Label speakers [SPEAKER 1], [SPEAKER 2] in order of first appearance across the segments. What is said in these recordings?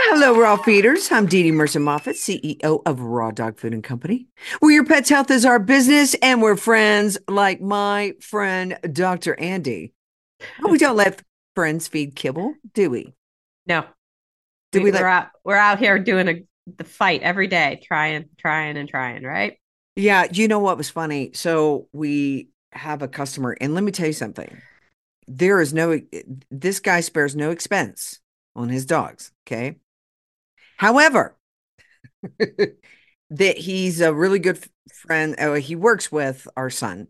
[SPEAKER 1] Hello, raw feeders. I'm Dee Dee Mercer Moffat, CEO of Raw Dog Food and Company, where your pet's health is our business and we're friends like my friend, Dr. Andi. But we don't let friends feed kibble, do we?
[SPEAKER 2] No.
[SPEAKER 1] Do we
[SPEAKER 2] we,
[SPEAKER 1] let-
[SPEAKER 2] are out we're out here doing a the fight every day, trying, trying, and trying, right?
[SPEAKER 1] Yeah, you know what was funny? So we have a customer, and let me tell you something. There is no, this guy spares no expense on his dogs. Okay. However, that he's a really good friend. Oh, he works with our son,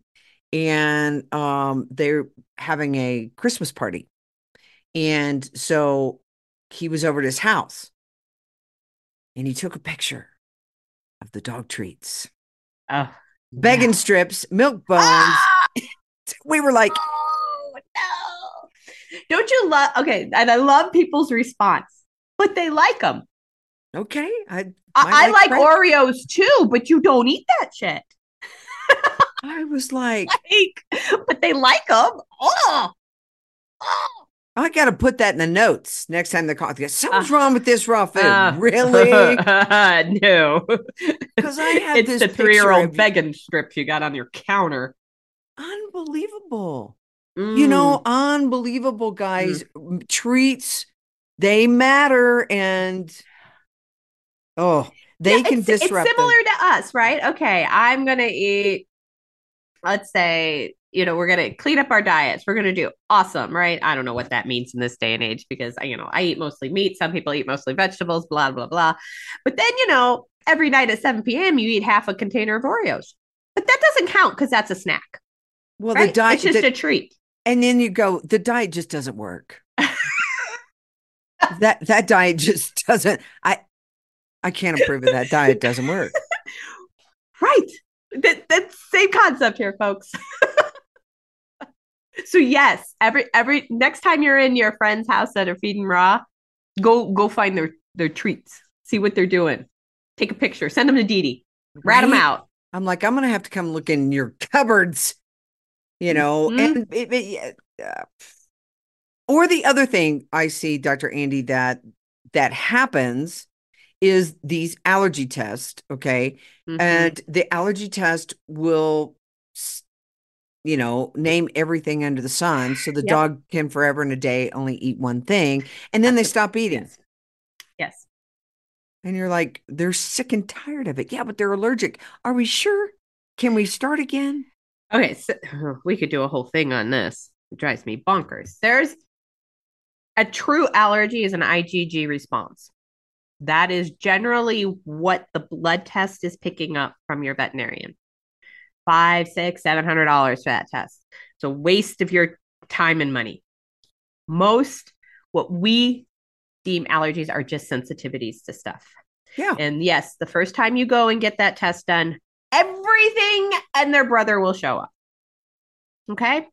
[SPEAKER 1] and um, they're having a Christmas party. And so he was over at his house and he took a picture of the dog treats
[SPEAKER 2] Oh,
[SPEAKER 1] begging strips, milk bones.
[SPEAKER 2] Ah!
[SPEAKER 1] we were like,
[SPEAKER 2] Oh no! Don't you love? Okay, and I love people's response, but they like them.
[SPEAKER 1] Okay, I
[SPEAKER 2] I, I like. Oreos too, but you don't eat that shit.
[SPEAKER 1] I was like,
[SPEAKER 2] Like, but they like them. Oh, oh.
[SPEAKER 1] I got to put that in the notes next time they call. Something's
[SPEAKER 2] Uh,
[SPEAKER 1] wrong with this raw food.
[SPEAKER 2] Uh,
[SPEAKER 1] really?
[SPEAKER 2] no.
[SPEAKER 1] Because I had
[SPEAKER 2] it's
[SPEAKER 1] this
[SPEAKER 2] the three-year-old vegan strip you got on your counter.
[SPEAKER 1] Unbelievable. You know,
[SPEAKER 2] Mm.
[SPEAKER 1] unbelievable guys. Treats, they matter, and oh, they
[SPEAKER 2] Yeah,
[SPEAKER 1] can
[SPEAKER 2] it's,
[SPEAKER 1] disrupt.
[SPEAKER 2] It's similar to us, right? Okay, I'm gonna eat. Let's say you know we're gonna clean up our diets. We're gonna do awesome, right? I don't know what that means in this day and age because you know I eat mostly meat. Some people eat mostly vegetables. Blah blah blah. But then you know every night at 7 p.m. you eat half a container of Oreos. But that doesn't count because that's a snack,
[SPEAKER 1] well,
[SPEAKER 2] right?
[SPEAKER 1] the diet,
[SPEAKER 2] it's just
[SPEAKER 1] the-
[SPEAKER 2] a treat.
[SPEAKER 1] and then you go, the diet just doesn't work. that that diet just doesn't. I I can't approve of that diet. Doesn't work.
[SPEAKER 2] Right. That that's same concept here, folks. so yes, every every next time you're in your friend's house that are feeding raw, go go find their their treats. See what they're doing. Take a picture. Send them to Dee Dee. Rat them out.
[SPEAKER 1] I'm like, I'm gonna have to come look in your cupboards, you know,
[SPEAKER 2] Mhm.
[SPEAKER 1] and it, it- yeah. or the other thing I see, Dr. Andi, that that happens is these allergy tests. Okay,
[SPEAKER 2] Mhm.
[SPEAKER 1] and the allergy test will, you know, name everything under the sun, so the
[SPEAKER 2] Yep.
[SPEAKER 1] dog can forever and a day only eat one thing, and then they
[SPEAKER 2] That's a-
[SPEAKER 1] stop eating.
[SPEAKER 2] yes. Yes.
[SPEAKER 1] And you're like, they're sick and tired of it. Yeah, but they're allergic. Are we sure? Can we start again?
[SPEAKER 2] Okay, so we could do a whole thing on this. It drives me bonkers. There's a true allergy is an IgG response. That is generally what the blood test is picking up from your veterinarian. Five, six, seven hundred dollars for that test. It's a waste of your time and money. Most what we deem allergies are just sensitivities to stuff.
[SPEAKER 1] Yeah.
[SPEAKER 2] And yes, the first time you go and get that test done, everything and their brother will show up. Okay.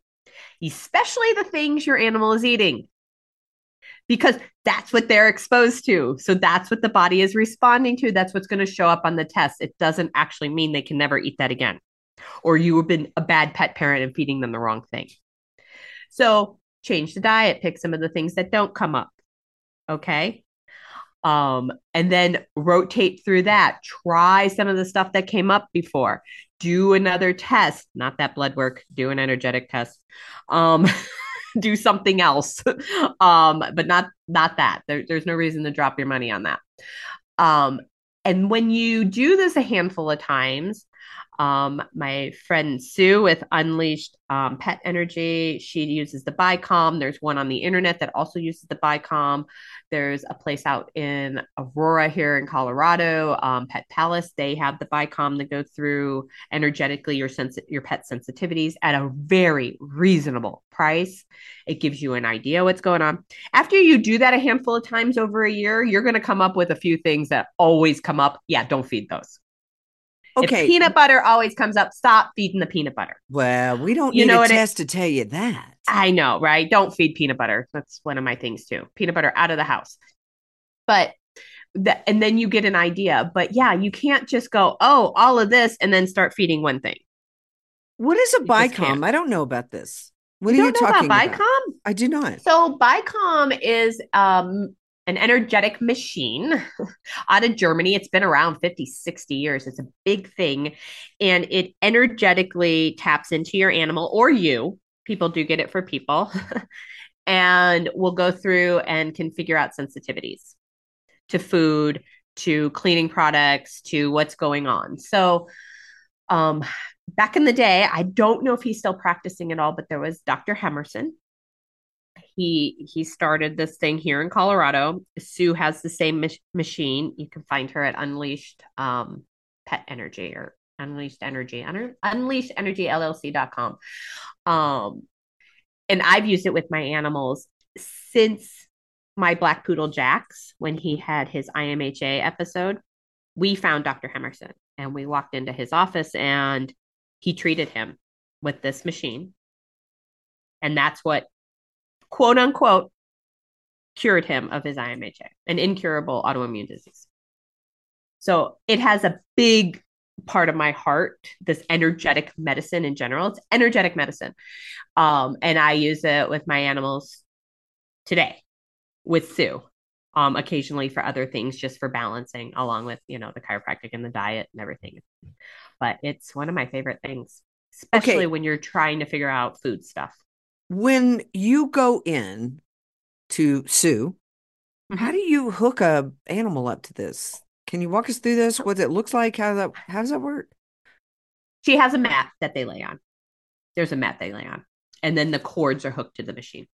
[SPEAKER 2] Especially the things your animal is eating, because that's what they're exposed to. So that's what the body is responding to. That's what's going to show up on the test. It doesn't actually mean they can never eat that again, or you have been a bad pet parent and feeding them the wrong thing. So change the diet, pick some of the things that don't come up. Okay um and then rotate through that try some of the stuff that came up before do another test not that blood work do an energetic test um do something else. Um but not not that. There, there's no reason to drop your money on that. Um and when you do this a handful of times Um, my friend Sue with Unleashed um, Pet Energy, she uses the Bicom. There's one on the internet that also uses the Bicom. There's a place out in Aurora here in Colorado, um, Pet Palace. They have the Bicom that go through energetically your sense your pet sensitivities at a very reasonable price. It gives you an idea what's going on. After you do that a handful of times over a year, you're going to come up with a few things that always come up. Yeah, don't feed those.
[SPEAKER 1] Okay.
[SPEAKER 2] If peanut butter always comes up, stop feeding the peanut butter.
[SPEAKER 1] well, we don't
[SPEAKER 2] You
[SPEAKER 1] need
[SPEAKER 2] know
[SPEAKER 1] a
[SPEAKER 2] what it-
[SPEAKER 1] test to tell you that.
[SPEAKER 2] I know, right? Don't feed peanut butter. That's one of my things too. Peanut butter out of the house. But that and then you get an idea. But yeah, you can't just go, oh, all of this, and then start feeding one thing.
[SPEAKER 1] What is a Bicom? I don't know about this. What
[SPEAKER 2] you
[SPEAKER 1] are you talking
[SPEAKER 2] about
[SPEAKER 1] about?
[SPEAKER 2] Bicom?
[SPEAKER 1] I do not.
[SPEAKER 2] So Bicom is um an energetic machine out of Germany. It's been around 50, 60 years. It's a big thing. And it energetically taps into your animal or you. People do get it for people. and we'll go through and can figure out sensitivities to food, to cleaning products, to what's going on. So um back in the day, I don't know if he's still practicing at all, but there was Dr. Hemerson he he started this thing here in Colorado. Sue has the same mach- machine. You can find her at Unleashed um, Pet Energy or Unleashed Energy, Un- Unleashed Energy LLC.com. Um, and I've used it with my animals since my Black Poodle Jax when he had his IMHA episode. We found Dr. Hemerson and we walked into his office and he treated him with this machine. And that's what quote unquote cured him of his IMHA, an incurable autoimmune disease. So it has a big part of my heart, this energetic medicine in general. It's energetic medicine. Um, and I use it with my animals today with Sue. Um, occasionally for other things, just for balancing, along with you know the chiropractic and the diet and everything. But it's one of my favorite things, especially
[SPEAKER 1] Okay.
[SPEAKER 2] when you're trying to figure out food stuff.
[SPEAKER 1] When you go in to Sue,
[SPEAKER 2] Mm-hmm.
[SPEAKER 1] how do you hook a animal up to this? Can you walk us through this? What it looks like? How does that how does that work?
[SPEAKER 2] she has a mat that they lay on. There's a mat they lay on. And then the cords are hooked to the machine,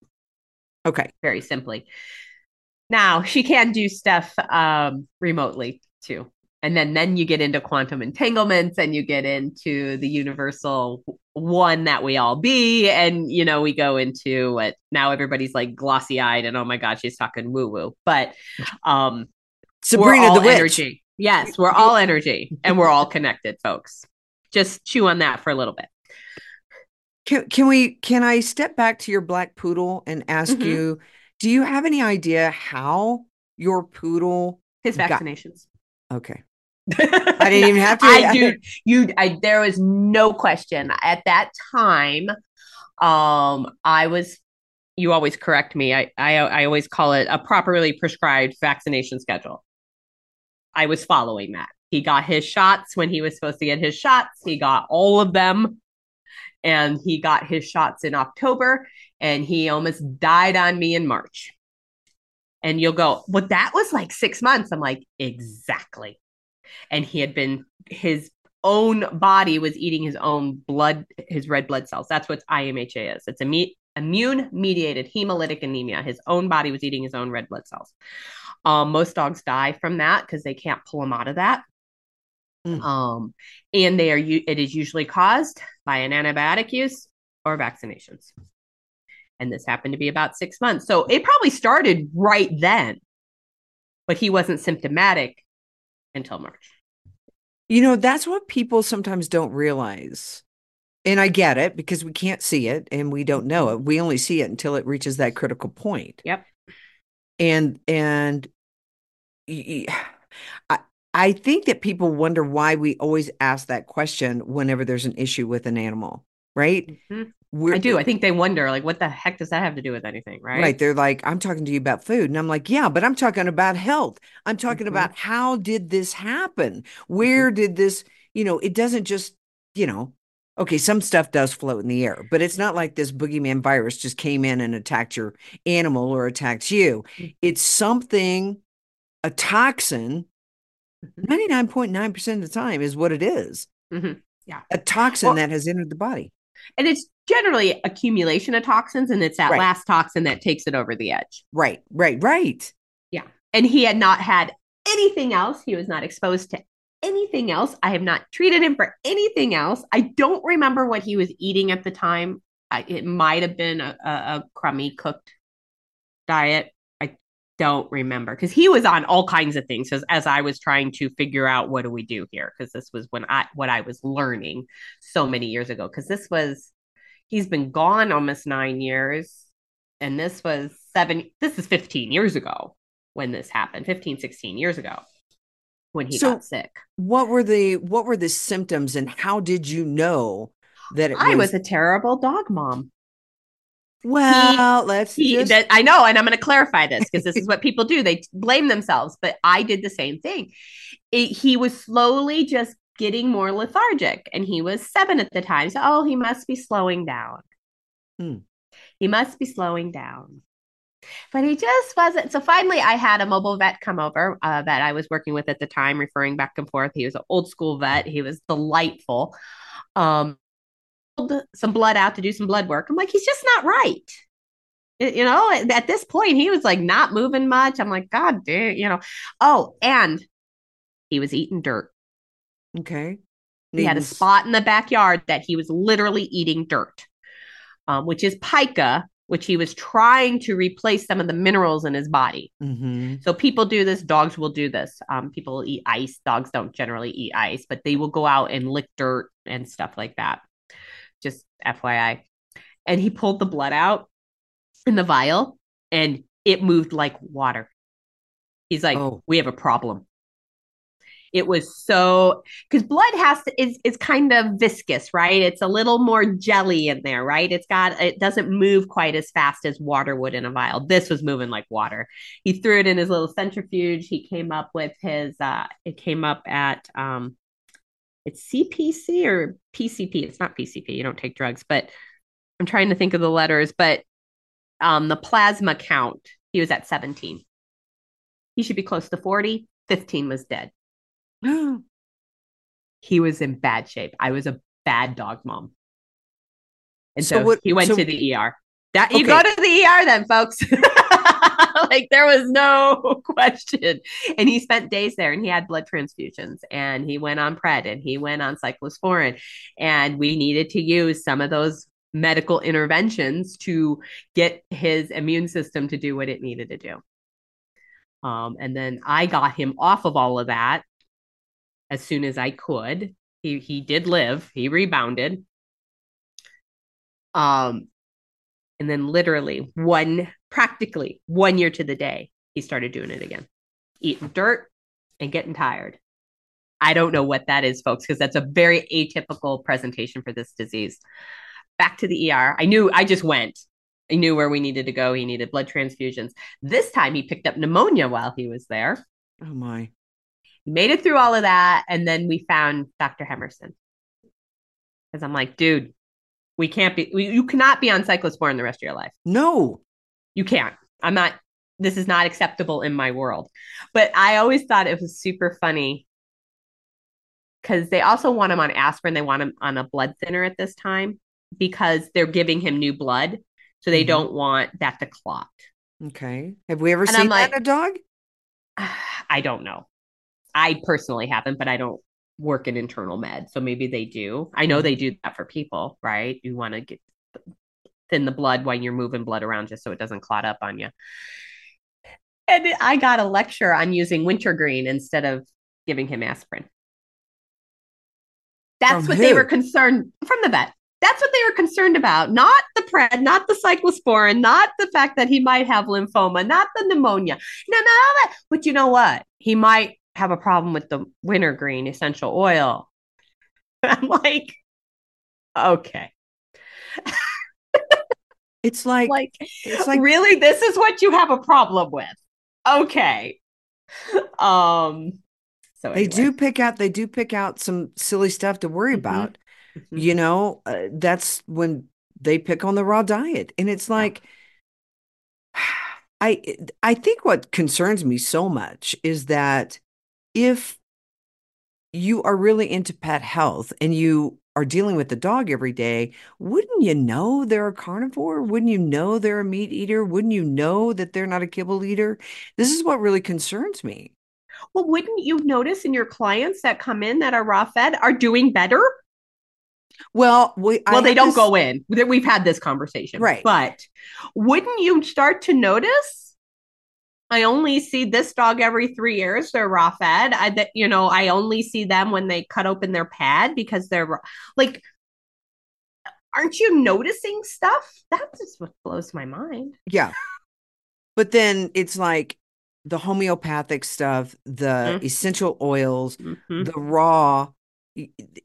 [SPEAKER 1] Okay.
[SPEAKER 2] very simply. Now she can do stuff um, remotely too. And then then you get into quantum entanglements and you get into the universal one that we all be. And you know, we go into what now everybody's like glossy eyed and oh my god, she's talking woo woo. But um
[SPEAKER 1] Sabrina the witch.
[SPEAKER 2] energy. Yes, we're all energy and we're all connected, folks. Just chew on that for a little bit.
[SPEAKER 1] Can can we can I step back to your black poodle and ask
[SPEAKER 2] Mhm.
[SPEAKER 1] you, do you have any idea how your poodle
[SPEAKER 2] His
[SPEAKER 1] Got-
[SPEAKER 2] vaccinations.
[SPEAKER 1] okay.
[SPEAKER 2] I
[SPEAKER 1] didn't even have to-
[SPEAKER 2] I do. You. I. There was no question at that time. Um, I was. You always correct me. I. I. I always call it a properly prescribed vaccination schedule. I was following that. He got his shots when he was supposed to get his shots. He got all of them, and he got his shots in October. And he almost died on me in March. And you'll go, well, that was like six months. I'm like, exactly and he had been his own body was eating his own blood his red blood cells. That's what imha is. It's a immune mediated hemolytic anemia. His own body was eating his own red blood cells. Um, most dogs die from that because they can't pull them out of that.
[SPEAKER 1] Mm.
[SPEAKER 2] um, and they are it is usually caused by an antibiotic use or vaccinations. And this happened to be about six months. So it probably started right then but he wasn't symptomatic until march
[SPEAKER 1] You know, that's what people sometimes don't realize. And I get it because we can't see it and we don't know it. We only see it until it reaches that critical point.
[SPEAKER 2] Yep.
[SPEAKER 1] And and I I think that people wonder why we always ask that question whenever there's an issue with an animal, right?
[SPEAKER 2] Mhm.
[SPEAKER 1] We're,
[SPEAKER 2] I do. I think they wonder, like, what the heck does that have to do with anything, right?
[SPEAKER 1] Right. They're like, I'm talking to you about food. And I'm like, yeah, but I'm talking about health. I'm talking
[SPEAKER 2] Mhm.
[SPEAKER 1] about how did this happen? Where did this, you know, it doesn't just, you know, okay, some stuff does float in the air, but it's not like this boogeyman virus just came in and attacked your animal or attacked you.
[SPEAKER 2] Mhm.
[SPEAKER 1] It's something, a toxin,
[SPEAKER 2] Mhm.
[SPEAKER 1] 99.9% of the time is what it is.
[SPEAKER 2] Mhm. Yeah.
[SPEAKER 1] a toxin
[SPEAKER 2] Well-
[SPEAKER 1] that has entered the body.
[SPEAKER 2] And it's generally accumulation of toxins, and it's that
[SPEAKER 1] Right.
[SPEAKER 2] last toxin that takes it over the edge.
[SPEAKER 1] Right, right, right. Yeah.
[SPEAKER 2] And he had not had anything else. He was not exposed to anything else. I have not treated him for anything else. I don't remember what he was eating at the time. I, it might have been a, a, a crummy cooked diet. Don't remember because he was on all kinds of things as, as I was trying to figure out what do we do here? Because this was when I what I was learning so many years ago because this was he's been gone almost nine years and this was seven this is 15 years ago when this happened 15 16 years ago when he
[SPEAKER 1] So-
[SPEAKER 2] got sick.
[SPEAKER 1] What were the what were the symptoms and how did you know that it
[SPEAKER 2] i
[SPEAKER 1] was,
[SPEAKER 2] was a terrible dog mom
[SPEAKER 1] well, let's
[SPEAKER 2] he,
[SPEAKER 1] just
[SPEAKER 2] that, i know and i'm going to clarify this because this is what people do. They blame themselves but i did the same thing. It- he was slowly just getting more lethargic and he was seven at the time so oh he must be slowing down.
[SPEAKER 1] Hmm.
[SPEAKER 2] he must be slowing down. But he just wasn't so finally i had a mobile vet come over uh, that i was working with at the time referring back and forth. He was an old school vet. He was delightful. Um some blood out to do some blood work i'm like he's just not right you know at, this point he was like not moving much i'm like god damn you know oh and he was eating dirt
[SPEAKER 1] okay.
[SPEAKER 2] he had a spot in the backyard that he was literally eating dirt, um, which is pica, which he was trying to replace some of the minerals in his body.
[SPEAKER 1] Mhm.
[SPEAKER 2] So people do this. Dogs will do this. Um, people eat ice. Dogs don't generally eat ice, but they will go out and lick dirt and stuff like that. FYI. And he pulled the blood out in the vial, and it moved like water. He's like,
[SPEAKER 1] Oh.
[SPEAKER 2] "We have a problem." It was so because blood has to is is kind of viscous, right? It's a little more jelly in there, right? It's got it doesn't move quite as fast as water would in a vial. This was moving like water. He threw it in his little centrifuge. He came up with his uh it came up at um it's CPC or PCP. It's not PCP. You don't take drugs, but I'm trying to think of the letters, but um the plasma count, he was at 17. He should be close to 40. 15 was dead he was in bad shape. I was a bad dog mom. And
[SPEAKER 1] So
[SPEAKER 2] so,
[SPEAKER 1] what-
[SPEAKER 2] he went
[SPEAKER 1] so-
[SPEAKER 2] to the ER. That you
[SPEAKER 1] Okay.
[SPEAKER 2] go to the ER then, folks. like there was no question. And he spent days there and he had blood transfusions and he went on pred and he went on cyclosporin and we needed to use some of those medical interventions to get his immune system to do what it needed to do. Um, and then I got him off of all of that as soon as I could. He he did live. He rebounded. Um and then literally one practically one year to the day he started doing it again. Eating dirt and getting tired. I don't know what that is folks because that's a very atypical presentation for this disease. Back to the ER. I knew I just went. I knew where we needed to go. He needed blood transfusions. This time he picked up pneumonia while he was there.
[SPEAKER 1] Oh my.
[SPEAKER 2] He made it through all of that. And then we found Dr. Hemerson. Because I'm like, dude, we can't be, we, you cannot be on cyclosporin the rest of your life.
[SPEAKER 1] No.
[SPEAKER 2] You can't. I'm not, this is not acceptable in my world. But I always thought it was super funny because they also want him on aspirin. They want him on a blood thinner at this time because they're giving him new blood. So they
[SPEAKER 1] Mhm.
[SPEAKER 2] don't want that to clot.
[SPEAKER 1] Okay. Have we ever
[SPEAKER 2] And
[SPEAKER 1] seen
[SPEAKER 2] I'm
[SPEAKER 1] that
[SPEAKER 2] like-
[SPEAKER 1] in a dog?
[SPEAKER 2] I don't know. I personally haven't, but I don't work in internal med, so maybe they do. I know they do that for people, right? You want to get thin the blood when you're moving blood around just so it doesn't clot up on you. And I got a lecture on using wintergreen instead of giving him aspirin. That's
[SPEAKER 1] From
[SPEAKER 2] what they were concerned from the vet. That's what they were concerned about, not the pred, not the cyclosporin, not the fact that he might have lymphoma, not the pneumonia. No, no, that. But you know what? He might have a problem with the wintergreen essential oil. I'm like, okay,
[SPEAKER 1] It's like,
[SPEAKER 2] like,
[SPEAKER 1] it's like
[SPEAKER 2] really, this is what you have a problem with? Okay. Um. So
[SPEAKER 1] they do pick out they do pick out some silly stuff to worry
[SPEAKER 2] Mhm.
[SPEAKER 1] about.
[SPEAKER 2] Mhm.
[SPEAKER 1] You know, uh, that's when they pick on the raw diet. And it's like I I think what concerns me so much is that if you are really into pet health and you are dealing with the dog every day, wouldn't you know they're a carnivore? Wouldn't you know they're a meat eater? Wouldn't you know that they're not a kibble eater? This is what really concerns me.
[SPEAKER 2] Well, wouldn't you notice in your clients that come in that are raw fed are doing better?
[SPEAKER 1] Well, we,
[SPEAKER 2] well, they don't go in. We've had this conversation,
[SPEAKER 1] right?
[SPEAKER 2] But wouldn't you start to notice? I only see this dog every three years. They're raw fed. I, that you know, I only see them when they cut open their pad because they're like. Aren't you noticing stuff? That's just what blows my mind.
[SPEAKER 1] Yeah, but then it's like the homeopathic stuff, the mm-hmm. essential oils, mm-hmm. the raw.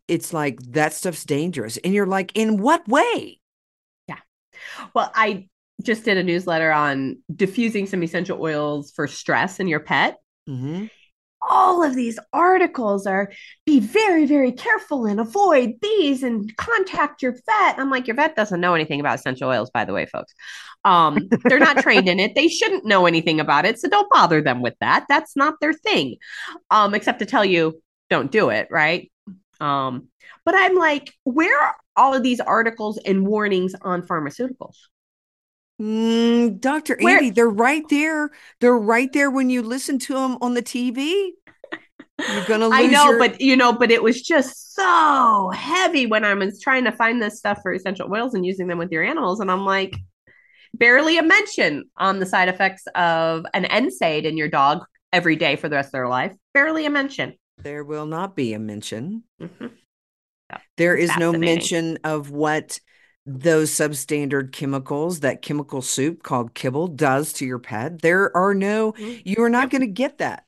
[SPEAKER 1] It's like that stuff's dangerous, and you're like, in what way?
[SPEAKER 2] Yeah. Well, I just did a newsletter on diffusing some essential oils for stress in your pet. Mm-hmm. All of these articles are be very, very careful and avoid these and contact your vet. I'm like, your vet doesn't know anything about essential oils, by the way, folks. Um, they're not trained in it. They shouldn't know anything about it. So don't bother them with that. That's not their thing. Um, except to tell you, don't do it, right? Um, but I'm like, where are all of these articles and warnings on pharmaceuticals?
[SPEAKER 1] Mm, Dr. Where- Andi, they're right there. They're right there when you listen to them on the TV. You're gonna lose.
[SPEAKER 2] I know,
[SPEAKER 1] your-
[SPEAKER 2] but you know, but it was just so heavy when I was trying to find this stuff for essential oils and using them with your animals. And I'm like, barely a mention on the side effects of an NSAID in your dog every day for the rest of their life. Barely a mention.
[SPEAKER 1] There will not be a mention. Mm-hmm. there is no mention of what those substandard chemicals, that chemical soup called kibble does to your pet. There are no, mm-hmm. you are not yep. going to get that.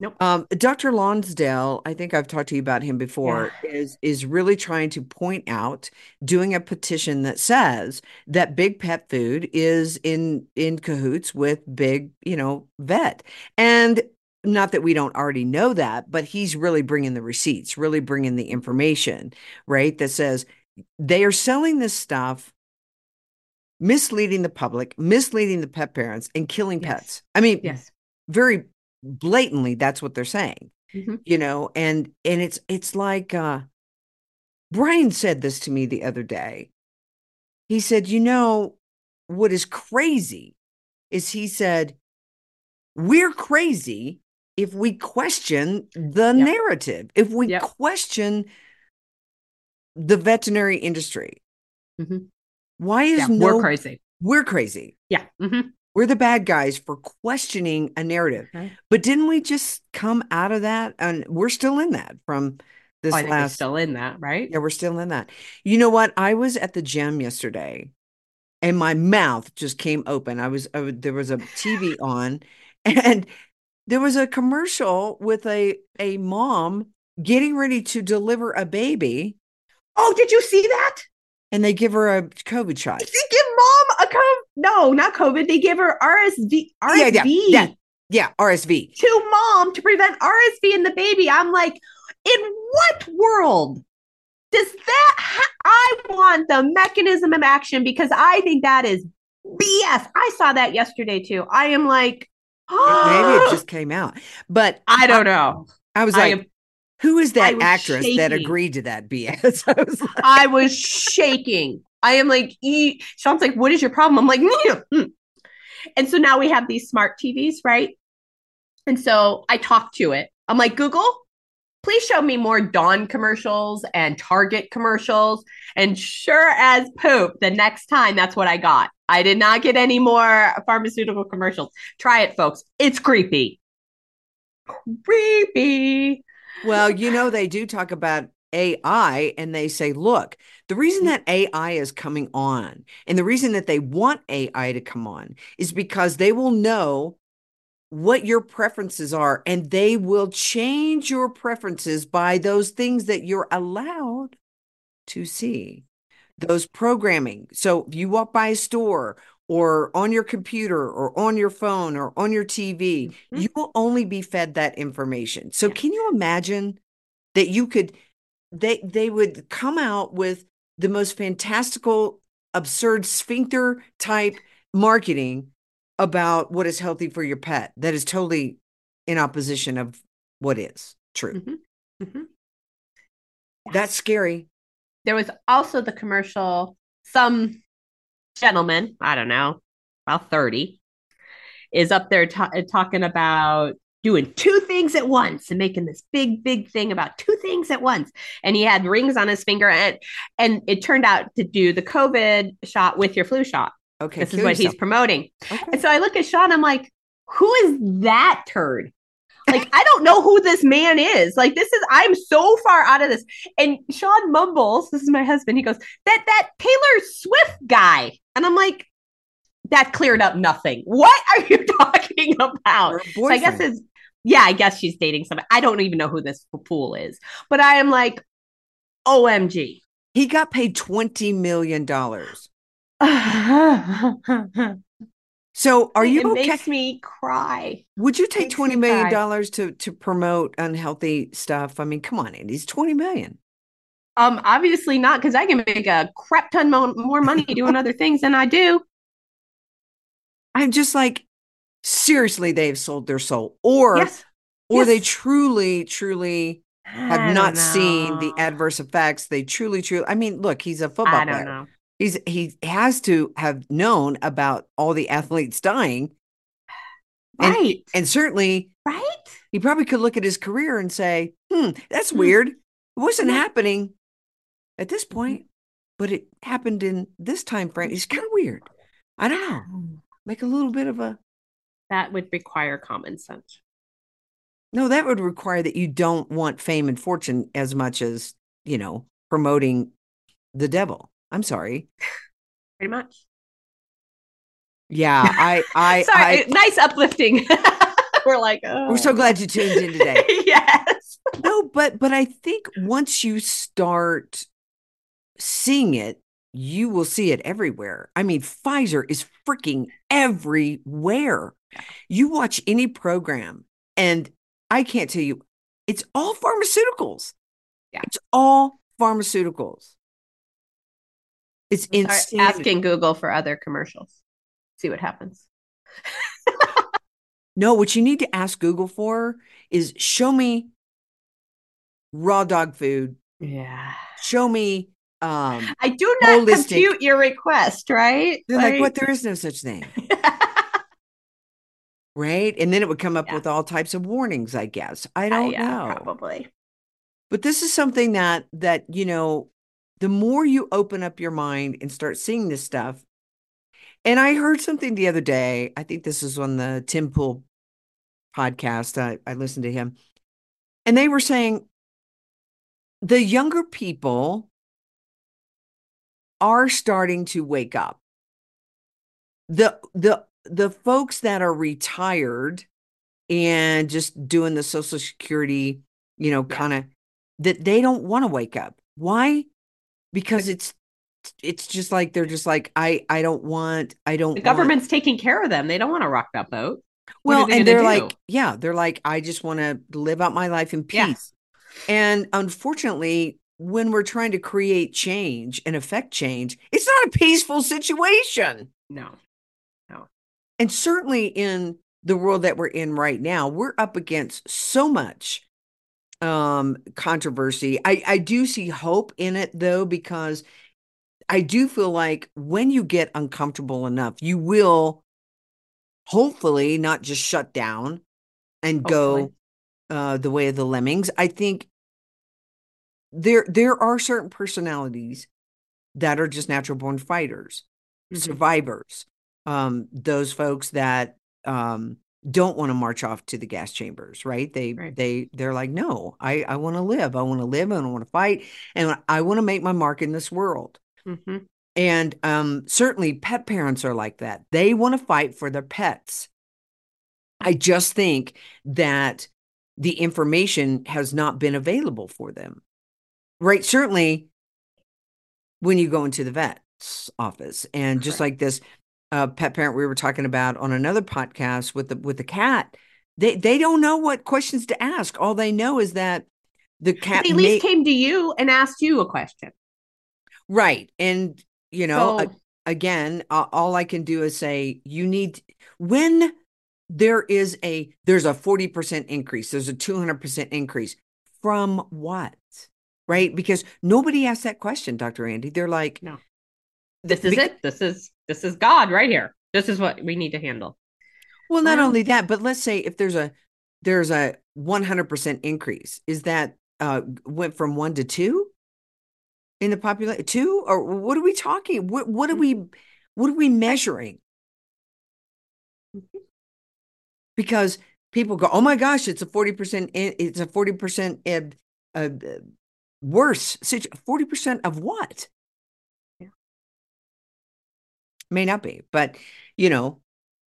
[SPEAKER 2] Nope.
[SPEAKER 1] Um, Dr. Lonsdale, I think I've talked to you about him before, yeah. is is really trying to point out, doing a petition that says that big pet food is in in cahoots with big, you know, vet. And not that we don't already know that, but he's really bringing the receipts, really bringing the information, right? That says they are selling this stuff misleading the public misleading the pet parents and killing yes. pets i mean
[SPEAKER 2] yes
[SPEAKER 1] very blatantly that's what they're saying mm-hmm. you know and and it's it's like uh brian said this to me the other day he said you know what is crazy is he said we're crazy if we question the yep. narrative if we yep. question the veterinary industry. Mm-hmm. Why is
[SPEAKER 2] yeah,
[SPEAKER 1] no,
[SPEAKER 2] we're crazy?
[SPEAKER 1] We're crazy.
[SPEAKER 2] Yeah. Mm-hmm.
[SPEAKER 1] We're the bad guys for questioning a narrative. Okay. But didn't we just come out of that? And we're still in that from this
[SPEAKER 2] oh,
[SPEAKER 1] last.
[SPEAKER 2] still in that, right?
[SPEAKER 1] Yeah, we're still in that. You know what? I was at the gym yesterday, and my mouth just came open. I was, I was there was a TV on, and there was a commercial with a a mom getting ready to deliver a baby
[SPEAKER 2] Oh, did you see that?
[SPEAKER 1] And they give her a COVID shot.
[SPEAKER 2] They give mom a COVID. No, not COVID. They give her RSV. RSV.
[SPEAKER 1] Yeah, yeah, yeah, yeah, RSV.
[SPEAKER 2] To mom to prevent RSV in the baby. I'm like, in what world does that? Ha- I want the mechanism of action because I think that is BS. I saw that yesterday too. I am like,
[SPEAKER 1] maybe it just came out, but
[SPEAKER 2] I don't know.
[SPEAKER 1] I was like, who is that actress shaking. that agreed to that BS?
[SPEAKER 2] I was, like, I was shaking. I am like, e- Sean's like, what is your problem? I'm like, mm. and so now we have these smart TVs, right? And so I talk to it. I'm like, Google, please show me more Dawn commercials and Target commercials. And sure as poop, the next time that's what I got. I did not get any more pharmaceutical commercials. Try it, folks. It's creepy. Creepy.
[SPEAKER 1] Well, you know, they do talk about AI and they say, look, the reason mm. that AI is coming on and the reason that they want AI to come on is because they will know what your preferences are and they will change your preferences by those things that you're allowed to see. Those programming. So if you walk by a store or on your computer or on your phone or on your TV, mm-hmm. you will only be fed that information. So yeah. can you imagine that you could they they would come out with the most fantastical absurd sphincter type marketing about what is healthy for your pet that is totally in opposition of what is true. Mm-hmm.
[SPEAKER 2] Mhm.
[SPEAKER 1] That's scary.
[SPEAKER 2] There was also the commercial. Some gentleman, I don't know, about 30, is up there ta- uh, talking about doing two things at once and making this big, big thing about two things at once. And he had rings on his finger, and and it turned out to do the COVID shot with your flu shot.
[SPEAKER 1] Okay.
[SPEAKER 2] this is what
[SPEAKER 1] yourself.
[SPEAKER 2] he's promoting.
[SPEAKER 1] Okay.
[SPEAKER 2] And so I look at Sean, I'm like, who is that turd? Like, I don't know who this man is. Like, this is, I'm so far out of this. And Sean mumbles, this is my husband. He goes, that, that Taylor Swift guy. And I'm like, that cleared up nothing. What are you talking about? So I guess it's, yeah, I guess she's dating somebody. I don't even know who this fool is. But I am like, OMG.
[SPEAKER 1] he got paid $20 million. So are
[SPEAKER 2] it
[SPEAKER 1] you okay?
[SPEAKER 2] makes me cry.
[SPEAKER 1] Would you take twenty million dollars to to promote unhealthy stuff? I mean, come on, Andi, it's twenty million.
[SPEAKER 2] Um, obviously not because I can make a crap ton mo- more money doing other things than I do.
[SPEAKER 1] I'm just like, seriously, they've sold their soul, or
[SPEAKER 2] yes,
[SPEAKER 1] or they truly, truly have not seen the adverse effects. They truly, truly. I mean, look, he's a football
[SPEAKER 2] I don't
[SPEAKER 1] player.
[SPEAKER 2] know.
[SPEAKER 1] He's he has to have known about all the athletes dying, And-
[SPEAKER 2] Right,
[SPEAKER 1] and certainly
[SPEAKER 2] right.
[SPEAKER 1] he probably could look at his career and say, "Hmm, that's
[SPEAKER 2] Hmm.
[SPEAKER 1] weird. It wasn't happening at this point, but it happened in this time frame. It's kind of weird. I don't know. Make a little bit of a
[SPEAKER 2] That would require common sense.
[SPEAKER 1] no. That would require that you don't want fame and fortune as much as you know promoting the devil. I'm sorry.
[SPEAKER 2] Pretty much.
[SPEAKER 1] Yeah, I, I,
[SPEAKER 2] Sorry,
[SPEAKER 1] I.
[SPEAKER 2] nice uplifting. We're like, oh.
[SPEAKER 1] We're so glad you tuned in today.
[SPEAKER 2] yes.
[SPEAKER 1] No, but but I think once you start seeing it, you will see it everywhere. I mean, Pfizer is freaking everywhere. You watch any program, and I can't tell you, it's all pharmaceuticals.
[SPEAKER 2] Yeah.
[SPEAKER 1] It's all pharmaceuticals. It's insane.
[SPEAKER 2] asking Google for other commercials. See what happens.
[SPEAKER 1] No, what you need to ask Google for is show me raw dog food.
[SPEAKER 2] Yeah.
[SPEAKER 1] Show me um
[SPEAKER 2] I do not
[SPEAKER 1] Holistic.
[SPEAKER 2] compute your request, right?
[SPEAKER 1] They're like, what? There is no such thing. Right. And then it would come up
[SPEAKER 2] Yeah.
[SPEAKER 1] with all types of warnings, I guess. I
[SPEAKER 2] Uh,
[SPEAKER 1] don't
[SPEAKER 2] yeah,
[SPEAKER 1] know.
[SPEAKER 2] Probably.
[SPEAKER 1] But this is something that, that, you know, the more you open up your mind and start seeing this stuff. And I heard something the other day. I think this is on the Tim Pool podcast. I, I listened to him. And they were saying the younger people are starting to wake up. The the the folks that are retired and just doing the social security, you know, kind of that they don't want to wake up. Why? Because it's it's just like they're just like I I don't want I don't
[SPEAKER 2] The
[SPEAKER 1] want-
[SPEAKER 2] government's taking care of them. They don't want to rock that boat.
[SPEAKER 1] Well,
[SPEAKER 2] they
[SPEAKER 1] and they're
[SPEAKER 2] do?
[SPEAKER 1] like, yeah, they're like, I just want to live out my life in
[SPEAKER 2] Yeah.
[SPEAKER 1] peace. And unfortunately, when we're trying to create change and affect change, it's not a peaceful situation.
[SPEAKER 2] No, no.
[SPEAKER 1] And certainly in the world that we're in right now, we're up against so much um controversy. I I do see hope in it though because I do feel like when you get uncomfortable enough, you will hopefully not just shut down and go uh the way of the lemmings. I think there there are certain personalities that are just natural born fighters
[SPEAKER 2] Mhm.
[SPEAKER 1] survivors um those folks that um don't want to march off to the gas chambers right? They
[SPEAKER 2] Right.
[SPEAKER 1] they they're like no i i want to live i want to live and i want to fight and i want to make my mark in this world.
[SPEAKER 2] Mhm.
[SPEAKER 1] and um certainly pet parents are like that. They want to fight for their pets. I just think that the information has not been available for them. Right certainly when you go into the vet's office and just like this uh, pet parent we were talking about on another podcast with the with the cat they they don't know what questions to ask all they know is that the cat
[SPEAKER 2] at least
[SPEAKER 1] may-
[SPEAKER 2] came to you and asked you a question.
[SPEAKER 1] right and you know
[SPEAKER 2] so,
[SPEAKER 1] a- again uh, all i can do is say you need when there is a there's a 40% increase there's a 200% increase from what? Right? Because nobody asked that question, Dr. Andi. They're like,
[SPEAKER 2] No. This is
[SPEAKER 1] Be-
[SPEAKER 2] it. This is this is God right here. This is what we need to handle.
[SPEAKER 1] well, not
[SPEAKER 2] Well-
[SPEAKER 1] only that, but let's say if there's a there's a 100% increase, is that uh went from 1 to 2 in the population? 2 or what are we talking? What what are we what are we measuring?
[SPEAKER 2] Mhm.
[SPEAKER 1] Because people go, "Oh my gosh, it's a 40% in, it's a 40% uh, uh, worse situ- 40% of what?"
[SPEAKER 2] Yeah.
[SPEAKER 1] May not be, but you know,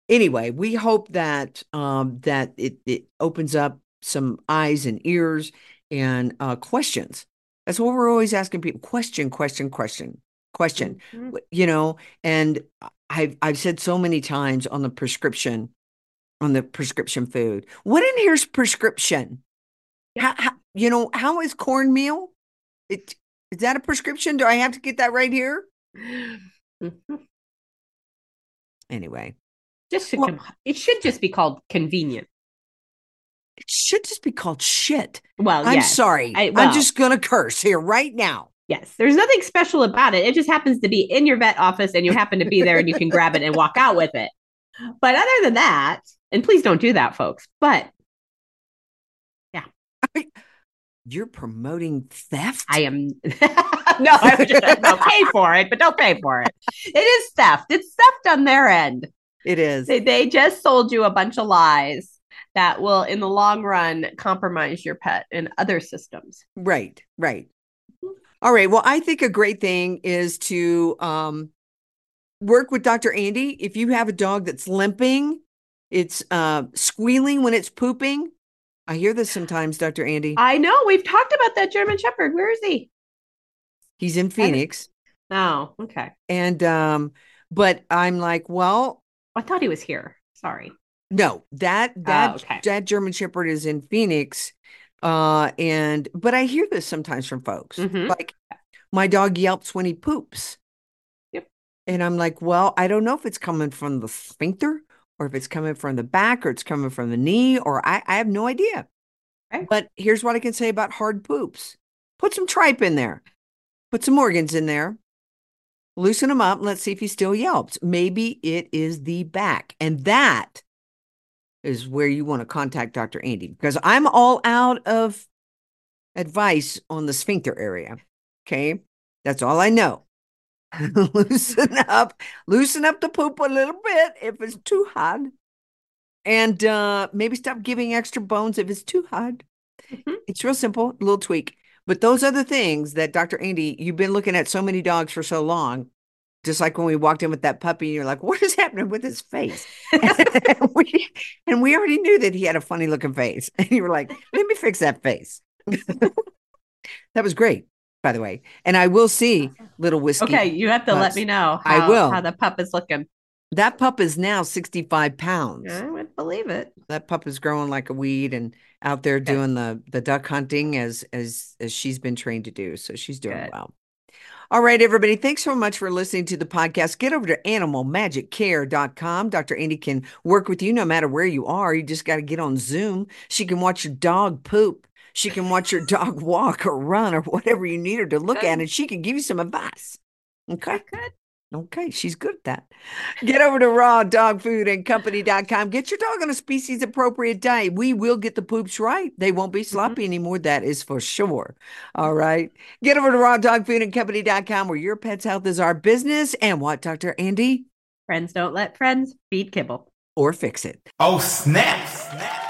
[SPEAKER 1] anyway, we hope that um that it it opens up some eyes and ears and uh questions. That's what we're always asking people. Question, question, question, question.
[SPEAKER 2] Mhm.
[SPEAKER 1] You know, and I've I've said so many times on the prescription, on the prescription food. What in here's prescription? How, how you know, how is cornmeal? It is that a prescription? Do I have to get that right here? Anyway,
[SPEAKER 2] Just to
[SPEAKER 1] Well-
[SPEAKER 2] com- it should just be called convenient.
[SPEAKER 1] it should just be called shit.
[SPEAKER 2] Well,
[SPEAKER 1] I'm
[SPEAKER 2] yes,
[SPEAKER 1] sorry.
[SPEAKER 2] I-
[SPEAKER 1] I'm just gonna curse here right now.
[SPEAKER 2] Yes, there's nothing special about it. It just happens to be in your vet office and you happen to be there and you can grab it and walk out with it. But other than that, and please don't do that, folks. But
[SPEAKER 1] You're promoting theft.
[SPEAKER 2] I am no, I would just no, pay for it, but don't pay for it. It is theft. It's theft on their end.
[SPEAKER 1] it is.
[SPEAKER 2] They, they just sold you a bunch of lies that will, in the long run, compromise your pet and other systems.
[SPEAKER 1] Right, right. All right. Well, I think a great thing is to um, work with Dr. Andi. If you have a dog that's limping, it's uh, squealing when it's pooping. I hear this sometimes, Dr. Andi.
[SPEAKER 2] I know we've talked about that German Shepherd. Where is he?
[SPEAKER 1] He's in Phoenix.
[SPEAKER 2] Oh, okay.
[SPEAKER 1] And, um, but I'm like, well,
[SPEAKER 2] I thought he was here. Sorry.
[SPEAKER 1] no, that, that,
[SPEAKER 2] Oh, okay.
[SPEAKER 1] that German Shepherd is in Phoenix. Uh, and, but I hear this sometimes from folks.
[SPEAKER 2] Mhm.
[SPEAKER 1] Like, my dog yelps when he poops.
[SPEAKER 2] Yep.
[SPEAKER 1] And I'm like, well, I don't know if it's coming from the sphincter or if it's coming from the back or it's coming from the knee or I, I have no idea. But here's what I can say about hard poops put some tripe in there, put some organs in there, loosen him up. And let's see if he still yelps. Maybe it is the back. And that is where you want to contact Dr. Andi because I'm all out of advice on the sphincter area. Okay. That's all I know. loosen up, loosen up the poop a little bit if it's too hard. And uh, maybe stop giving extra bones if it's too hard.
[SPEAKER 2] Mhm.
[SPEAKER 1] It's real simple, a little tweak. But those other things that Dr. Andi, you've been looking at so many dogs for so long, just like when we walked in with that puppy, you're like, what is happening with his face? and, we, and we already knew that he had a funny looking face. And you were like, let me fix that face. that was great, by the way. And I will see little whiskey.
[SPEAKER 2] Okay, you have to let me know
[SPEAKER 1] I will.
[SPEAKER 2] how the pup is looking.
[SPEAKER 1] That pup is now 65 pounds.
[SPEAKER 2] I wouldn't believe it.
[SPEAKER 1] That pup is growing like a weed and out there
[SPEAKER 2] Good.
[SPEAKER 1] doing the the duck hunting as as as she's been trained to do. So she's doing
[SPEAKER 2] Good.
[SPEAKER 1] well. All right, everybody. Thanks so much for listening to the podcast. Get over to animalmagiccare.com. Dr. Andi can work with you no matter where you are. You just got to get on Zoom. She can watch your dog poop. She can watch your dog walk or run or whatever you need her to look at, and she can give you some advice. Okay.
[SPEAKER 2] Good.
[SPEAKER 1] Okay, she's good at that. Get over to rawdogfoodandcompany.com. Get your dog on a species appropriate diet. We will get the poops right. They won't be mm-hmm. sloppy anymore. That is for sure. All right. Get over to rawdogfoodandcompany.com where your pet's health is our business. And what, Dr. Andi?
[SPEAKER 2] Friends don't let friends feed kibble.
[SPEAKER 1] Or fix it.
[SPEAKER 3] Oh, snap! snap.